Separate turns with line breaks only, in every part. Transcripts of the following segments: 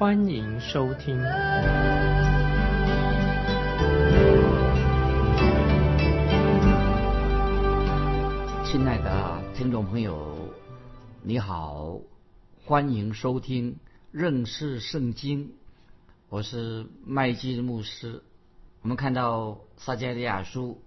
欢迎收听。
亲爱的听众朋友，你好，欢迎收听认识圣经。我是麦基牧师。我们看到撒迦利亚书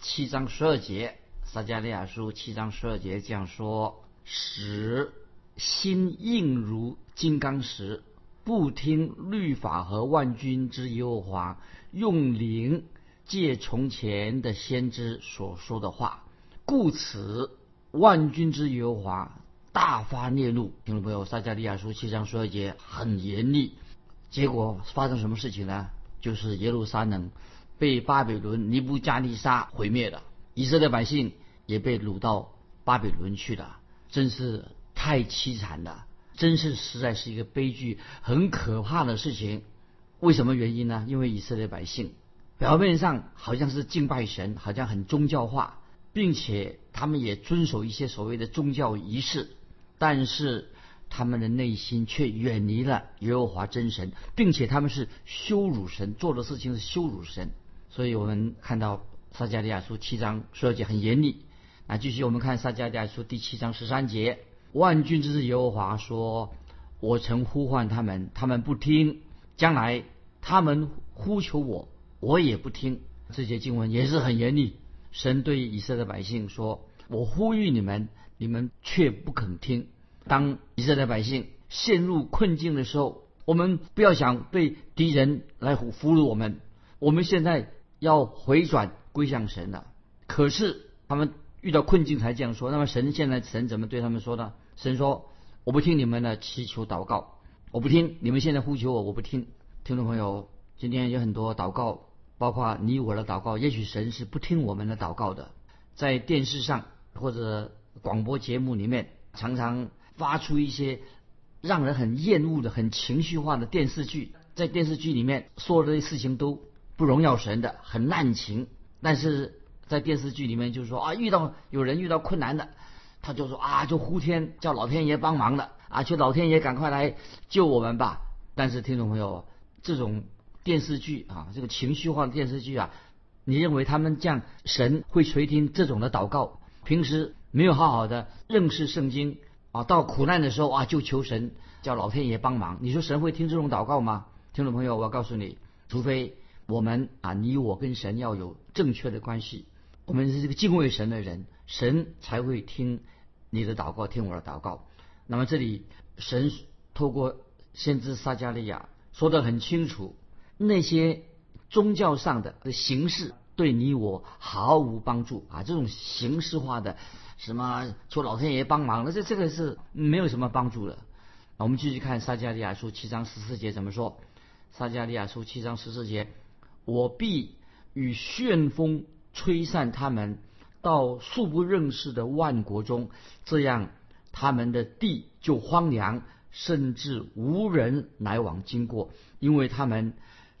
七章十二节，撒迦利亚书七章十二节这样说：使心硬如金刚石，不听律法和万军之耶和华用灵借从前的先知所说的话。故此，万军之耶和华大发烈怒。听众朋友，撒迦利亚书七章十二节很严厉。结果发生什么事情呢？就是耶路撒冷被巴比伦尼布加尼沙毁灭了，以色列百姓也被掳到巴比伦去了。真是太凄惨了，真是实在是一个悲剧，很可怕的事情。为什么原因呢？因为以色列百姓表面上好像是敬拜神，好像很宗教化。并且他们也遵守一些所谓的宗教仪式，但是他们的内心却远离了耶和华真神，并且他们是羞辱神，做的事情是羞辱神。所以我们看到撒迦利亚书七章十二节很严厉。那，继续我们看撒迦利亚书第七章十三节，万军之耶和华说：“我曾呼唤他们，他们不听；将来他们呼求我，我也不听。”这些经文也是很严厉。神对以色列百姓说：“我呼吁你们，你们却不肯听。当以色列百姓陷入困境的时候，我们不要想被敌人来俘虏我们。我们现在要回转归向神了。可是他们遇到困境才这样说。那么神现在神怎么对他们说呢？神说：我不听你们的祈求祷告，我不听你们现在呼求我，我不听。听众朋友，今天有很多祷告。”包括你我的祷告，也许神是不听我们的祷告的。在电视上或者广播节目里面，常常发出一些让人很厌恶的、很情绪化的电视剧。在电视剧里面说的这些事情都不荣耀神的，很滥情。但是在电视剧里面就是说啊，遇到有人遇到困难的，他就说啊，就呼天叫老天爷帮忙的啊，求老天爷赶快来救我们吧。但是听众朋友，这种。电视剧啊，这个情绪化的电视剧啊，你认为他们这样神会垂听这种的祷告？平时没有好好的认识圣经啊，到苦难的时候啊就求神叫老天爷帮忙，你说神会听这种祷告吗？听众朋友，我要告诉你，除非我们啊，你我跟神要有正确的关系，我们是这个敬畏神的人，神才会听你的祷告，听我的祷告。那么这里神透过先知撒加利亚说得很清楚。那些宗教上的形式对你我毫无帮助啊！这种形式化的什么求老天爷帮忙，那这这个是没有什么帮助的。我们继续看撒迦利亚书七章十四节怎么说？撒迦利亚书七章十四节：我必与旋风吹散他们到素不认识的万国中，这样他们的地就荒凉，甚至无人来往经过，因为他们。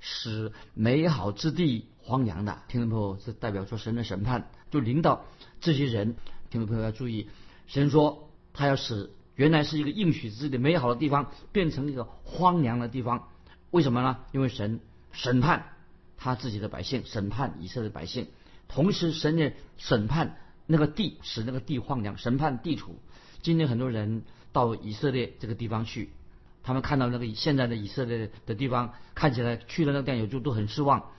使美好之地荒凉的，听众朋友，是代表说神的审判就领导这些人。听众朋友要注意，神说他要使原来是一个应许之地、美好的地方变成一个荒凉的地方。为什么呢？因为神审判他自己的百姓，审判以色列百姓，同时神也审判那个地，使那个地荒凉，审判地处。今天很多人到以色列这个地方去。他们看到那个现在的以色列的地方，看起来去了那个地方就都很失望，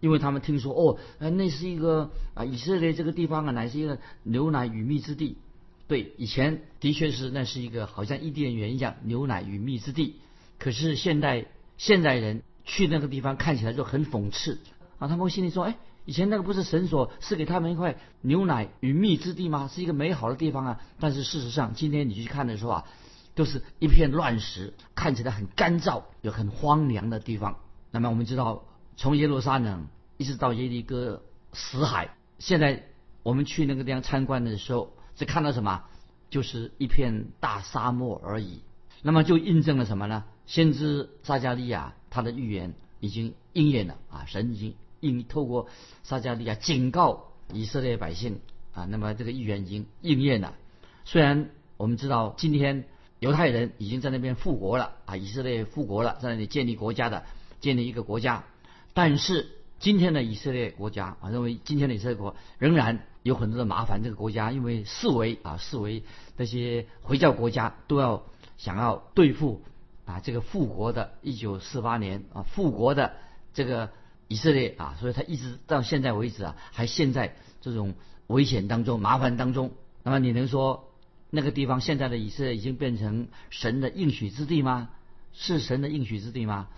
因为他们听说哦，那是一个啊以色列这个地方啊，乃是一个牛奶与蜜之地。对，以前的确是那是一个好像伊甸园一样牛奶与蜜之地。可是现代现代人去那个地方看起来就很讽刺啊，他们心里说，哎，以前那个不是神所赐给他们一块牛奶与蜜之地吗？是一个美好的地方啊。但是事实上，今天你去看的时候啊。都是一片乱石，看起来很干燥，有很荒凉的地方。那么我们知道，从耶路撒冷一直到耶利哥死海，现在我们去那个地方参观的时候，只看到什么？就是一片大沙漠而已。那么就印证了什么呢？先知撒加利亚他的预言已经应验了啊！神已经应透过撒加利亚警告以色列百姓啊，那么这个预言已经应验了。虽然我们知道今天犹太人已经在那边复国了啊，以色列复国了，在那里建立国家的，建立一个国家，但是今天的以色列国家啊，认为今天的以色列国仍然有很多的麻烦。这个国家因为视为啊，视为那些回教国家都要。想要对付啊这个复国的1948年啊复国的这个以色列啊，所以他一直到现在为止啊还陷在这种危险当中、麻烦当中。那么你能说那个地方现在的以色列已经变成神的应许之地吗？是神的应许之地吗？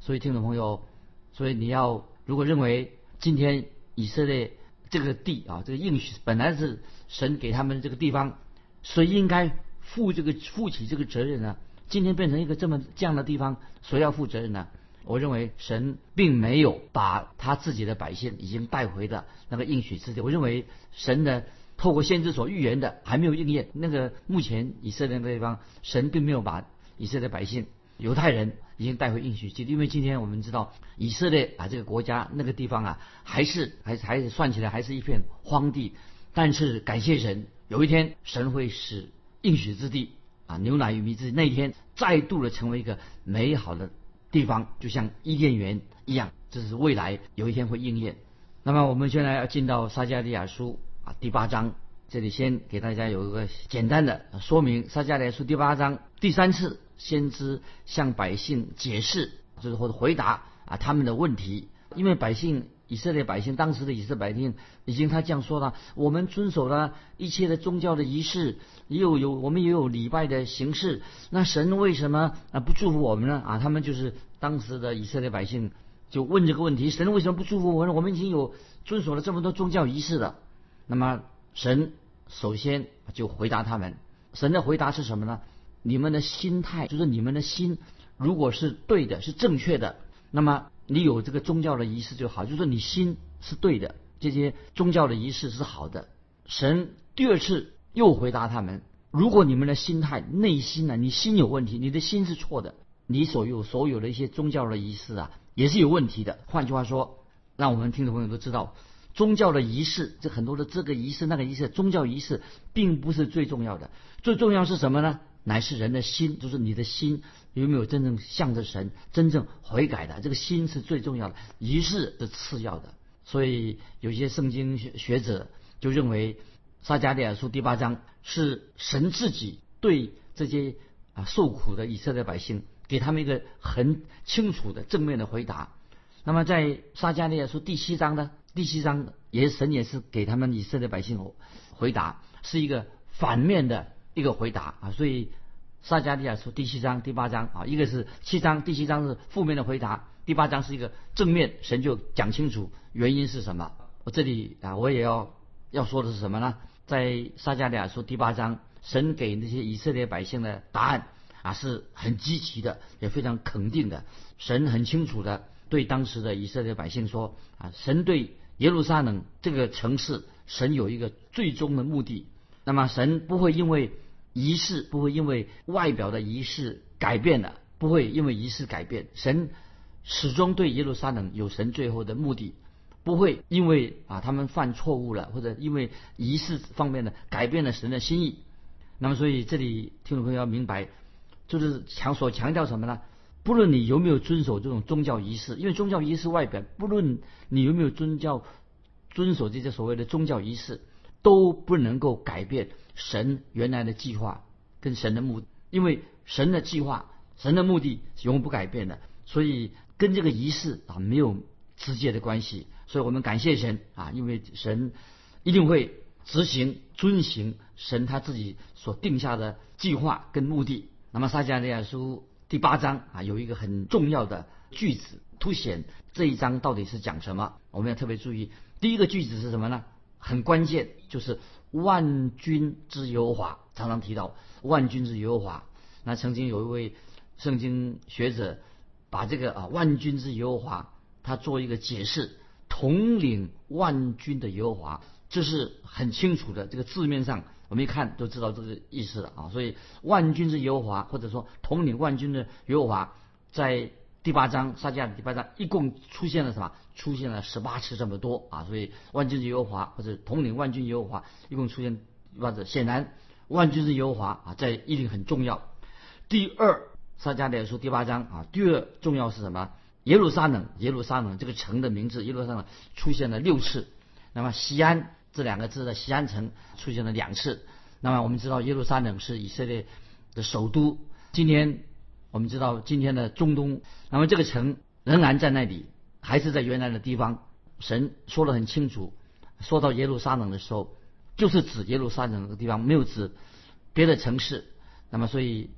所以听众朋友，所以你要如果认为今天以色列这个地啊这个应许本来是神给他们这个地方，谁应该？负这个负起这个责任呢？今天变成一个这么这样的地方，谁要负责任呢？我认为神并没有把他自己的百姓已经带回的那个应许之地。我认为神的透过先知所预言的还没有应验。那个目前以色列那个地方，神并没有把以色列百姓犹太人已经带回应许之地。因为今天我们知道以色列啊这个国家那个地方啊，还是还还是算起来还是一片荒地。但是感谢神，有一天神会使。应许之地啊，牛奶与蜜之，那一天再度的成为一个美好的地方，就像伊甸园一样，这是未来有一天会应验。那么我们现在要进到撒迦利亚书啊第八章，这里先给大家有一个简单的说明。撒迦利亚书第八章第三次，先知向百姓解释，就是或者回答啊他们的问题，因为百姓。以色列百姓，当时的以色列百姓已经他这样说了：我们遵守了一切的宗教的仪式，也有有我们也有礼拜的形式。那神为什么啊不祝福我们呢？啊，他们就是当时的以色列百姓就问这个问题：神为什么不祝福我们？我们已经有遵守了这么多宗教仪式了。那么神首先就回答他们，神的回答是什么呢？你们的心态就是你们的心，如果是对的，是正确的，那么。你有这个宗教的仪式就好，就是你心是对的，这些宗教的仪式是好的。神第二次又回答他们：如果你们的心态、内心呢，你心有问题，你的心是错的，你所有所有的一些宗教的仪式啊，也是有问题的。换句话说，让我们听众朋友都知道，宗教的仪式，这很多的这个仪式、那个仪式，宗教仪式并不是最重要的，最重要是什么呢？乃是人的心，就是你的心有没有真正向着神，真正悔改的，这个心是最重要的，仪式是次要的。所以有些圣经学学者就认为，撒迦利亚书第八章是神自己对这些啊受苦的以色列百姓，给他们一个很清楚的正面的回答。那么在撒迦利亚书第七章呢，第七章也神也是给他们以色列百姓回答，是一个反面的。一个回答啊，所以撒迦利亚书第七章、第八章啊，一个是七章，第七章是负面的回答，第八章是一个正面，神就讲清楚原因是什么。我这里啊，我也要要说的是什么呢？在撒迦利亚书第八章，神给那些以色列百姓的答案啊，是很积极的，也非常肯定的。神很清楚的对当时的以色列百姓说啊，神对耶路撒冷这个城市，神有一个最终的目的。那么神不会因为仪式不会因为外表的仪式改变了，不会因为仪式改变。神始终对耶路撒冷有神最后的目的，不会因为啊他们犯错误了，或者因为仪式方面的改变了神的心意。那么所以这里听众朋友要明白，就是强所强调什么呢？不论你有没有遵守这种宗教仪式，因为宗教仪式外表，不论你有没有遵教遵守这些所谓的宗教仪式。都不能够改变神原来的计划跟神的目，因为神的计划、神的目的是永不改变的，所以跟这个仪式啊没有直接的关系。所以我们感谢神啊，因为神一定会执行、遵行神他自己所定下的计划跟目的。那么撒迦利亚书第八章啊有一个很重要的句子，凸显这一章到底是讲什么。我们要特别注意，第一个句子是什么呢？很关键，就是万军之耶和华，常常提到万军之耶和华。那曾经有一位圣经学者把这个啊万军之耶和华，他做一个解释，统领万军的耶和华，这是很清楚的。这个字面上我们一看都知道这个意思了啊。所以万军之耶和华，或者说统领万军的耶和华，在第八章撒迦的第八章一共出现了什么？出现了十八次这么多啊。所以万军之耶和华或者统领万军耶和华一共出现八次，显然万军之耶和华啊在一定很重要。第二。撒迦利亚书第八章啊，第二重要是什么？耶路撒冷，耶路撒冷这个城的名字，耶路撒冷出现了六次。那么西安这两个字的西安城出现了两次。那么我们知道耶路撒冷是以色列的首都。今天我们知道今天的中东，那么这个城仍然在那里，还是在原来的地方。神说得很清楚，说到耶路撒冷的时候，就是指耶路撒冷的地方，没有指别的城市。那么所以。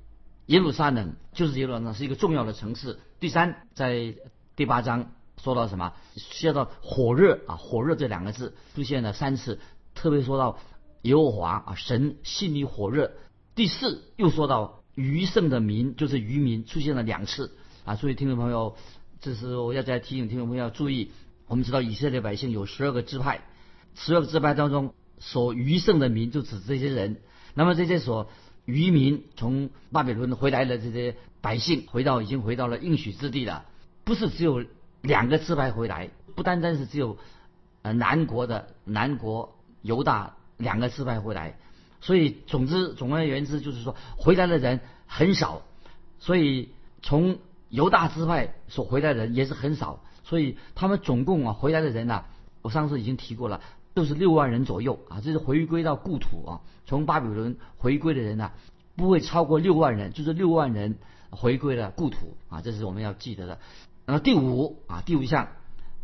耶路撒冷就是耶路撒冷是一个重要的城市。第三，在第八章说到什么？说到火热啊，火热这两个字出现了三次，特别说到耶和华啊，神心里火热。第四，又说到余剩的民，就是渔民出现了两次啊。所以听众朋友，这是我要再提醒听众朋友要注意。我们知道以色列百姓有十二个支派，十二个支派当中所余剩的民就指这些人。那么这些所渔民从巴比伦回来的这些百姓，回到已经回到了应许之地了。不是只有两个支派回来，不单单是只有呃南国的南国犹大两个支派回来。所以总之总而言之就是说，回来的人很少。所以从犹大支派所回来的人也是很少。所以他们总共啊回来的人呐，我上次已经提过了。都是六万人左右啊，这是回归到故土啊，从巴比伦回归的人呢，不会超过六万人，就是六万人回归了故土啊，这是我们要记得的。那么第五啊，第五项，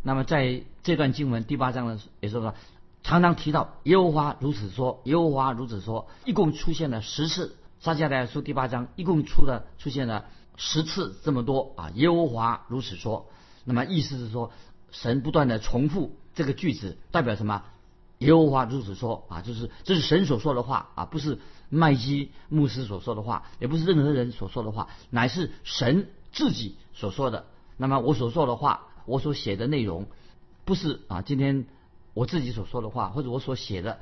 那么在这段经文第八章呢，也说了，常常提到耶和华如此说，耶和华如此说，一共出现了十次。撒迦利亚书第八章一共出了出现了十次这么多啊，耶和华如此说，那么意思是说，神不断的重复这个句子，代表什么？耶和华如此说啊，就是这是神所说的话啊，不是麦基牧师所说的话，也不是任何人所说的话，乃是神自己所说的。那么我所说的话，我所写的内容，不是啊，今天我自己所说的话，或者我所写的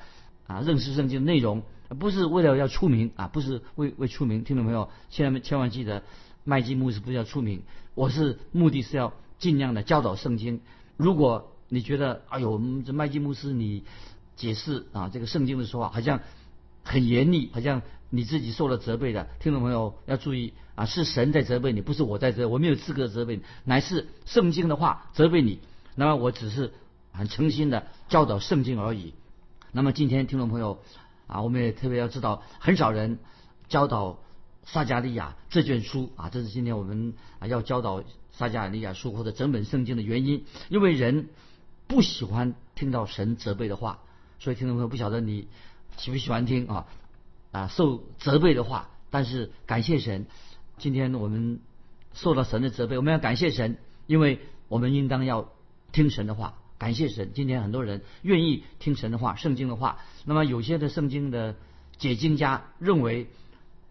啊，认识圣经的内容，不是为了要出名啊，不是为为出名。听众朋友，千万千万记得，麦基牧师不是要出名，我是目的是要尽量的教导圣经。如果你觉得，哎呦，这麦基牧师你解释啊这个圣经的说话好像很严厉，好像你自己受了责备的。听众朋友要注意啊，是神在责备你，不是我在责，我没有资格责备你，乃是圣经的话责备你。那么我只是很诚心的教导圣经而已。那么今天听众朋友啊，我们也特别要知道，很少人教导撒加利亚这卷书啊，这是今天我们啊要教导撒加利亚书或者整本圣经的原因，因为人。不喜欢听到神责备的话，所以听众朋友不晓得你喜不喜欢听啊啊受责备的话。但是感谢神，今天我们受到神的责备，我们要感谢神，因为我们应当要听神的话。感谢神，今天很多人愿意听神的话、圣经的话。那么有些的圣经的解经家认为，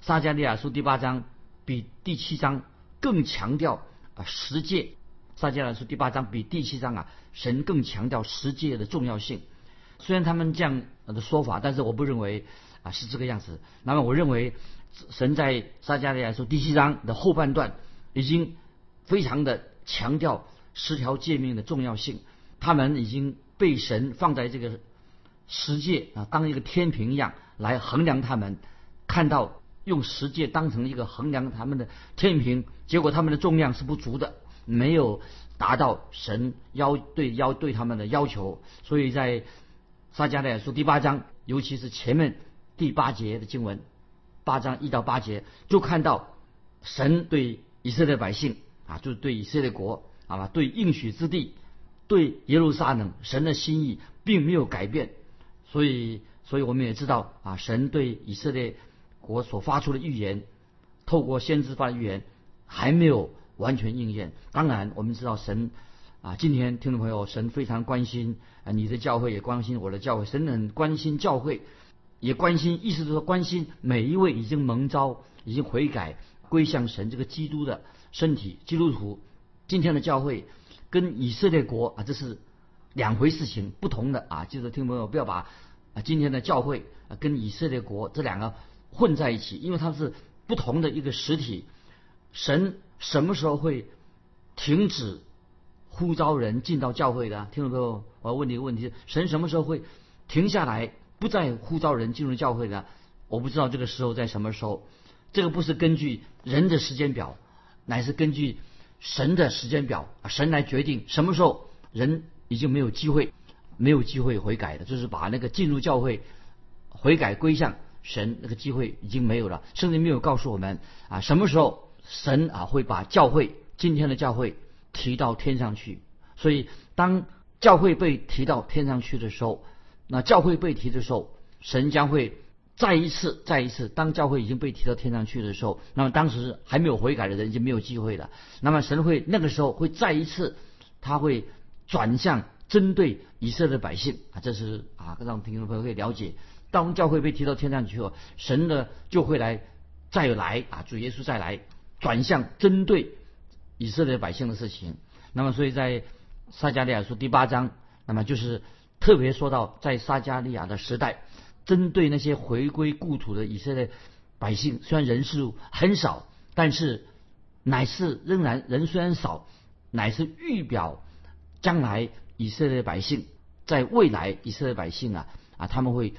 撒加利亚书第八章比第七章更强调啊十诫。撒迦利亚书第八章比第七章啊，神更强调十诫的重要性。虽然他们这样的说法，但是我不认为啊是这个样子。那么我认为，神在撒迦利亚书第七章的后半段已经非常的强调十条诫命的重要性。他们已经被神放在这个十诫啊当一个天平一样来衡量他们，看到用十诫当成一个衡量他们的天平，结果他们的重量是不足的。没有达到神要对要对他们的要求，所以在撒迦利亚书第八章，尤其是前面第八节的经文，八章一到八节，就看到神对以色列百姓啊，就是对以色列国啊，对应许之地，对耶路撒冷，神的心意并没有改变。所以，所以我们也知道啊，神对以色列国所发出的预言，透过先知发的预言，还没有。完全应验。当然，我们知道神啊，今天听众朋友，神非常关心啊，你的教会也关心我的教会，神很关心教会，也关心，意思就是说关心每一位已经蒙召、已经悔改、归向神这个基督的身体基督徒，今天的教会跟以色列国啊，这是两回事情，不同的啊。就是听朋友不要把啊今天的教会啊跟以色列国这两个混在一起，因为它是不同的一个实体。神什么时候会停止呼召人进到教会的？听众朋友，我要问你一个问题：神什么时候会停下来，不再呼召人进入教会的？我不知道这个时候在什么时候。这个不是根据人的时间表，乃是根据神的时间表，神来决定什么时候人已经没有机会，没有机会悔改的，就是把那个进入教会悔改归向神那个机会已经没有了。圣经没有告诉我们啊，什么时候神啊会把教会今天的教会提到天上去。所以当教会被提到天上去的时候，那教会被提的时候，神将会。再一次，再一次，当教会已经被提到天上去的时候，那么当时还没有悔改的人就没有机会了。那么神会那个时候会再一次，他会转向针对以色列百姓啊，这是啊让听众朋友可以了解。当教会被提到天上去后，神呢就会来再来啊，主耶稣再来转向针对以色列百姓的事情。那么所以在撒加利亚书第八章，那么就是特别说到在撒加利亚的时代。针对那些回归故土的以色列百姓，虽然人数很少，但是乃是仍然人虽然少，乃是预表将来以色列百姓在未来以色列百姓啊啊他们会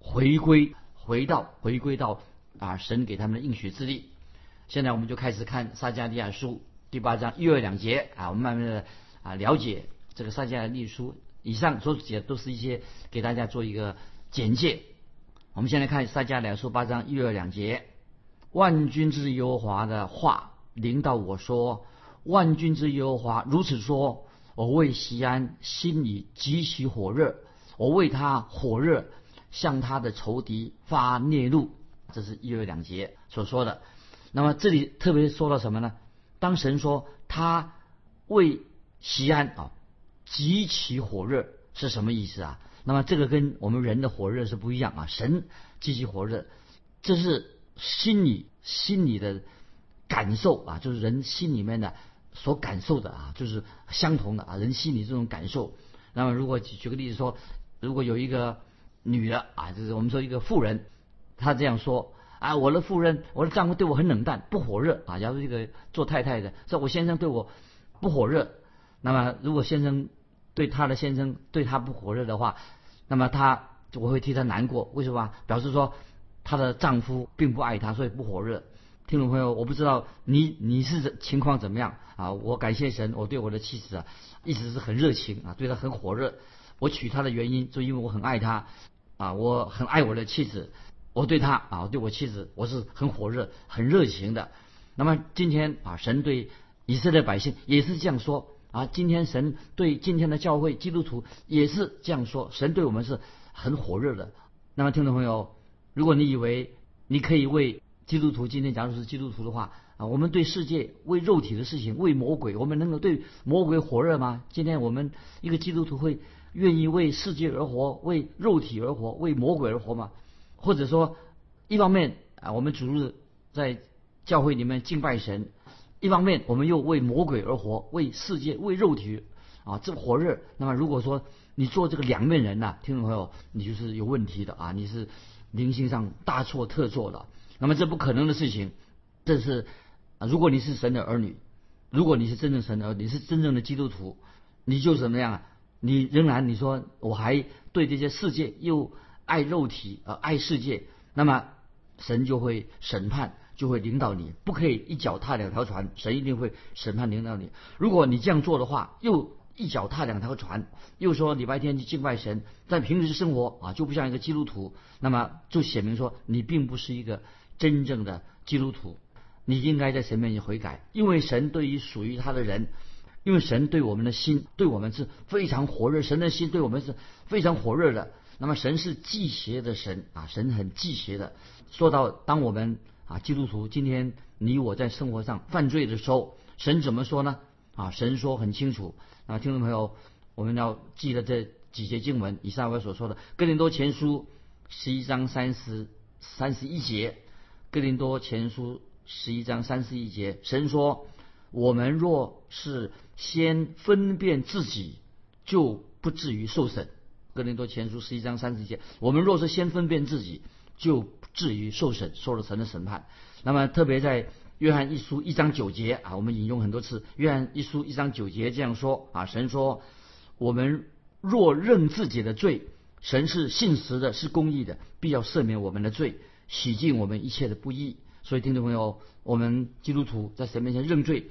回归回到回归到啊神给他们的应许之地。现在我们就开始看撒迦利亚书第八章一二两节啊，我们慢慢的啊了解这个撒迦利亚书。以上所写都是一些给大家做一个。简介，我们先来看撒迦利亚书八章一二两节，万军之耶和华的话临到我说：“万军之耶和华如此说：我为西安心里极其火热，我为他火热，向他的仇敌发烈怒。”这是一二两节所说的。那么这里特别说到什么呢？当神说他为西安啊极其火热是什么意思啊？那么这个跟我们人的火热是不一样啊，神积极火热，这是心里心里的感受啊，就是人心里面的所感受的啊，就是相同的啊，人心里这种感受。那么如果举个例子说，如果有一个女的啊，就是我们说一个妇人，她这样说啊，我的夫人，我的丈夫对我很冷淡，不火热啊。假如这个做太太的说，我先生对我不火热，那么如果先生对他的先生对他不火热的话，那么她我会替她难过，为什么？表示说她的丈夫并不爱她，所以不火热。听众朋友，我不知道你你是情况怎么样啊？我感谢神，我对我的妻子啊一直是很热情啊，对她很火热。我娶她的原因就因为我很爱她啊，我很爱我的妻子，我对她啊我对我妻子我是很火热很热情的。那么今天啊，神对以色列百姓也是这样说。啊，今天神对今天的教会基督徒也是这样说，神对我们是很火热的。那么，听众朋友，如果你以为你可以为基督徒，今天假如是基督徒的话啊，我们对世界、为肉体的事情、为魔鬼，我们能够对魔鬼火热吗？今天我们一个基督徒会愿意为世界而活，为肉体而活，为魔鬼而活吗？或者说，一方面啊，我们主日在教会里面敬拜神。一方面，我们又为魔鬼而活，为世界、为肉体啊，这么火热。那么，如果说你做这个两面人呐，听众朋友，你就是有问题的啊，你是灵性上大错特错的。那么，这不可能的事情，这是啊，如果你是神的儿女，如果你是真正神的，你是真正的基督徒，你就怎么样啊？你仍然你说我还对这些世界又爱肉体啊，爱世界，那么神就会审判。就会领导你，不可以一脚踏两条船，神一定会审判领导你。如果你这样做的话，又一脚踏两条船，又说礼拜天去敬拜神，在平时生活啊就不像一个基督徒，那么就显明说你并不是一个真正的基督徒。你应该在神面前悔改，因为神对于属于他的人，因为神对我们的心对我们是非常火热，神的心对我们是非常火热的。那么神是忌邪的神啊，神很忌邪的。说到当我们。啊，基督徒，今天你我在生活上犯罪的时候，神怎么说呢？啊，神说很清楚。啊，听众朋友，我们要记得这几节经文，以上我所说的《哥林多前书》十一章三十三十一节，《哥林多前书》十一章三十一节，神说：“我们若是先分辨自己，就不至于受审。哥林多前书十一章三十节，我们若是先分辨自己，就至于受审，受了神的审判。那么特别在约翰一书一章九节啊，我们引用很多次。约翰一书一章九节这样说啊，神说：我们若认自己的罪，神是信实的，是公义的，必要赦免我们的罪，洗净我们一切的不义。所以听众朋友，我们基督徒在神面前认罪，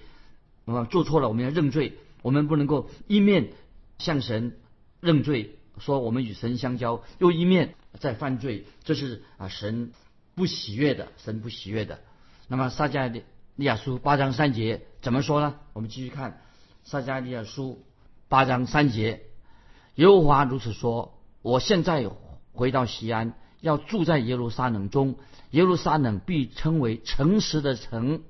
那么做错了，我们要认罪，我们不能够一面向神认罪。说我们与神相交，又一面在犯罪，这是啊神不喜悦的，神不喜悦的。那么撒迦利亚书八章三节怎么说呢？我们继续看撒迦利亚书八章三节，耶和华如此说：我现在回到西安，要住在耶路撒冷中，耶路撒冷必称为诚实的城，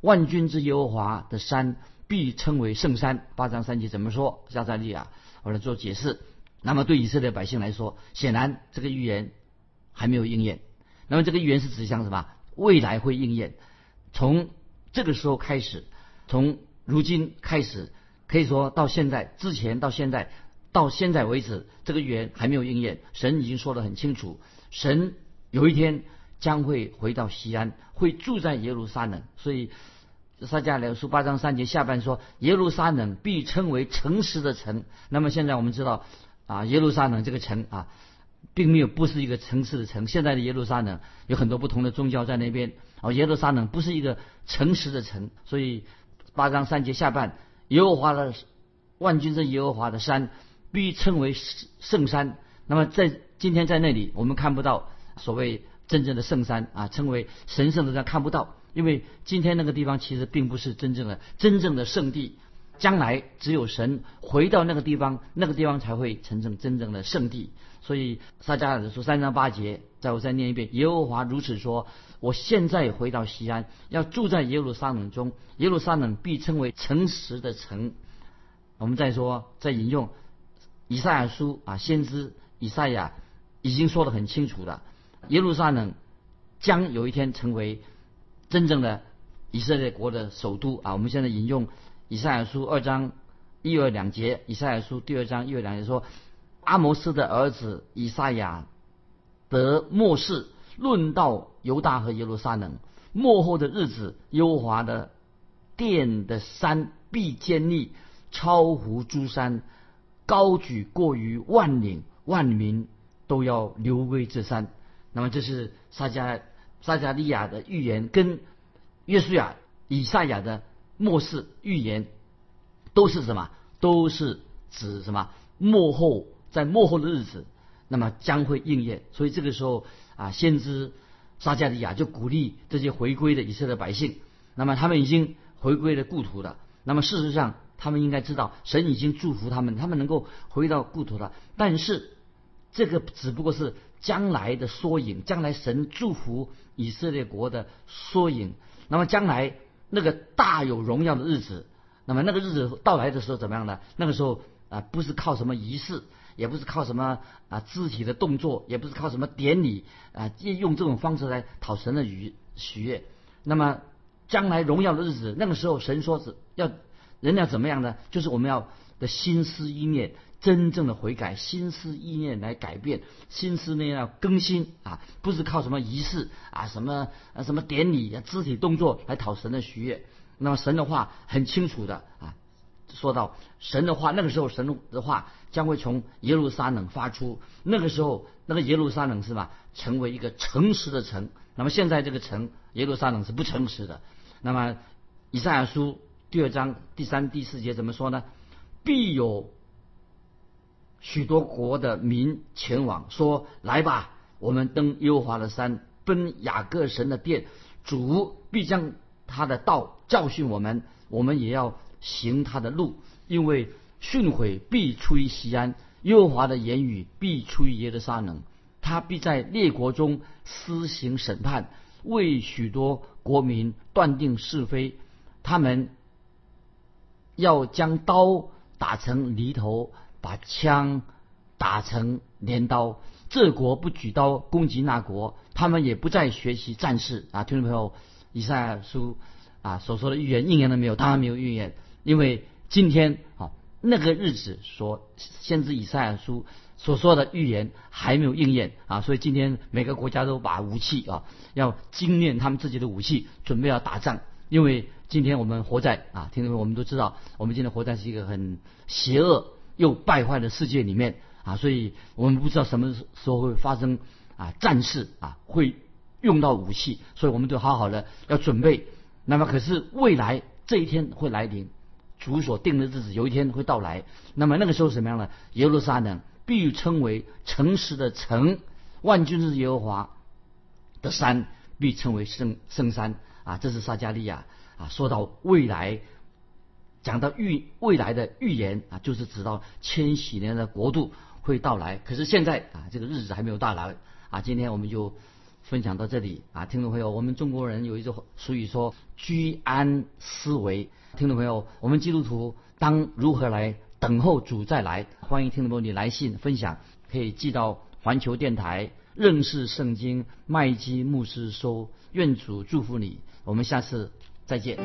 万军之耶和华的山必称为圣山。八章三节怎么说？撒迦利亚我来做解释。那么对以色列百姓来说，显然这个预言还没有应验。那么这个预言是指向什么？未来会应验。从这个时候开始，从如今开始，可以说到现在之前到现在到现在为止，这个预言还没有应验。神已经说得很清楚，神有一天将会回到西安，会住在耶路撒冷。所以撒迦利亚书八章三节下半说，耶路撒冷必称为诚实的城。那么现在我们知道。啊，耶路撒冷这个城啊，并没有不是一个城市的城。现在的耶路撒冷有很多不同的宗教在那边。啊，耶路撒冷不是一个诚实的城，所以八章三节下半，耶和华的万军之耶和华的山必称为圣山。那么在今天在那里，我们看不到所谓真正的圣山啊，称为神圣的山看不到，因为今天那个地方其实并不是真正的真正的圣地。将来只有神回到那个地方，那个地方才会成成真正的圣地。所以撒迦利亚书三章八节，再我再念一遍：耶和华如此说：我现在回到西安，要住在耶路撒冷中，耶路撒冷必称为诚实的城。我们再说，再引用以赛亚书啊，先知以赛亚已经说得很清楚了：耶路撒冷将有一天成为真正的以色列国的首都啊。我们现在引用。以赛亚书二章一二两节，以赛亚书第二章一二两节说：阿摩斯的儿子以赛亚得末世，论到犹大和耶路撒冷末后的日子，优华的殿的山必坚立，超乎诸山，高举过于万岭，万民都要流归这山。那么这是撒加撒加利亚的预言，跟约书亚、以赛亚的。末世预言都是什么？都是指什么？末后在末后的日子，那么将会应验。所以这个时候啊，先知撒迦利亚就鼓励这些回归的以色列百姓。那么他们已经回归了故土了。那么事实上，他们应该知道，神已经祝福他们，他们能够回到故土了。但是这个只不过是将来的缩影，将来神祝福以色列国的缩影。那么将来。那个大有荣耀的日子，那么那个日子到来的时候怎么样呢？那个时候啊，不是靠什么仪式，也不是靠什么啊肢体的动作，也不是靠什么典礼啊，用这种方式来讨神的愉喜悦。那么将来荣耀的日子，那个时候神说是要人要怎么样呢？就是我们要的心思意念。真正的悔改，心思意念来改变，心思呢要更新啊，不是靠什么仪式啊，什么啊什么典礼啊，肢体动作来讨神的喜悦。那么神的话很清楚的啊，说到神的话，那个时候神的话将会从耶路撒冷发出，那个时候那个耶路撒冷是吧，成为一个诚实的城。那么现在这个城耶路撒冷是不诚实的。那么以赛亚书第二章第三第四节怎么说呢？必有。许多国的民前往，说：“来吧，我们登耶和华的山，奔雅各神的殿。主必将他的道教训我们，我们也要行他的路。因为训诲必出于西安，耶和华的言语必出于耶路撒冷。他必在列国中施行审判，为许多国民断定是非。他们要将刀打成犁头。”把枪打成镰刀，这国不举刀攻击那国，他们也不再学习战士啊！听众朋友，以赛亚书啊所说的预言应验了没有？当然没有预言，因为今天啊那个日子说先知以赛亚书所说的预言还没有应验啊，所以今天每个国家都把武器啊要精炼他们自己的武器，准备要打仗。因为今天我们活在啊，听众们我们都知道，我们今天活在是一个很邪恶又败坏的世界里面啊，所以我们不知道什么时候会发生啊战事啊会用到武器，所以我们都好好的要准备。那么可是未来这一天会来临，主所定的日子有一天会到来。那么那个时候什么样呢？耶路撒冷必称为诚实的城，万军之耶和华的山必称为圣圣山。啊，这是撒加利亚啊，说到未来，讲到预未来的预言啊，就是指到千禧年的国度会到来。可是现在啊，这个日子还没有到来啊。今天我们就分享到这里啊，听众朋友，我们中国人有一句俗语说“居安思危”。听众朋友，我们基督徒当如何来等候主再来？欢迎听众朋友你来信分享，可以寄到环球电台认识圣经麦基牧师收。愿主祝福你。我们下次再见。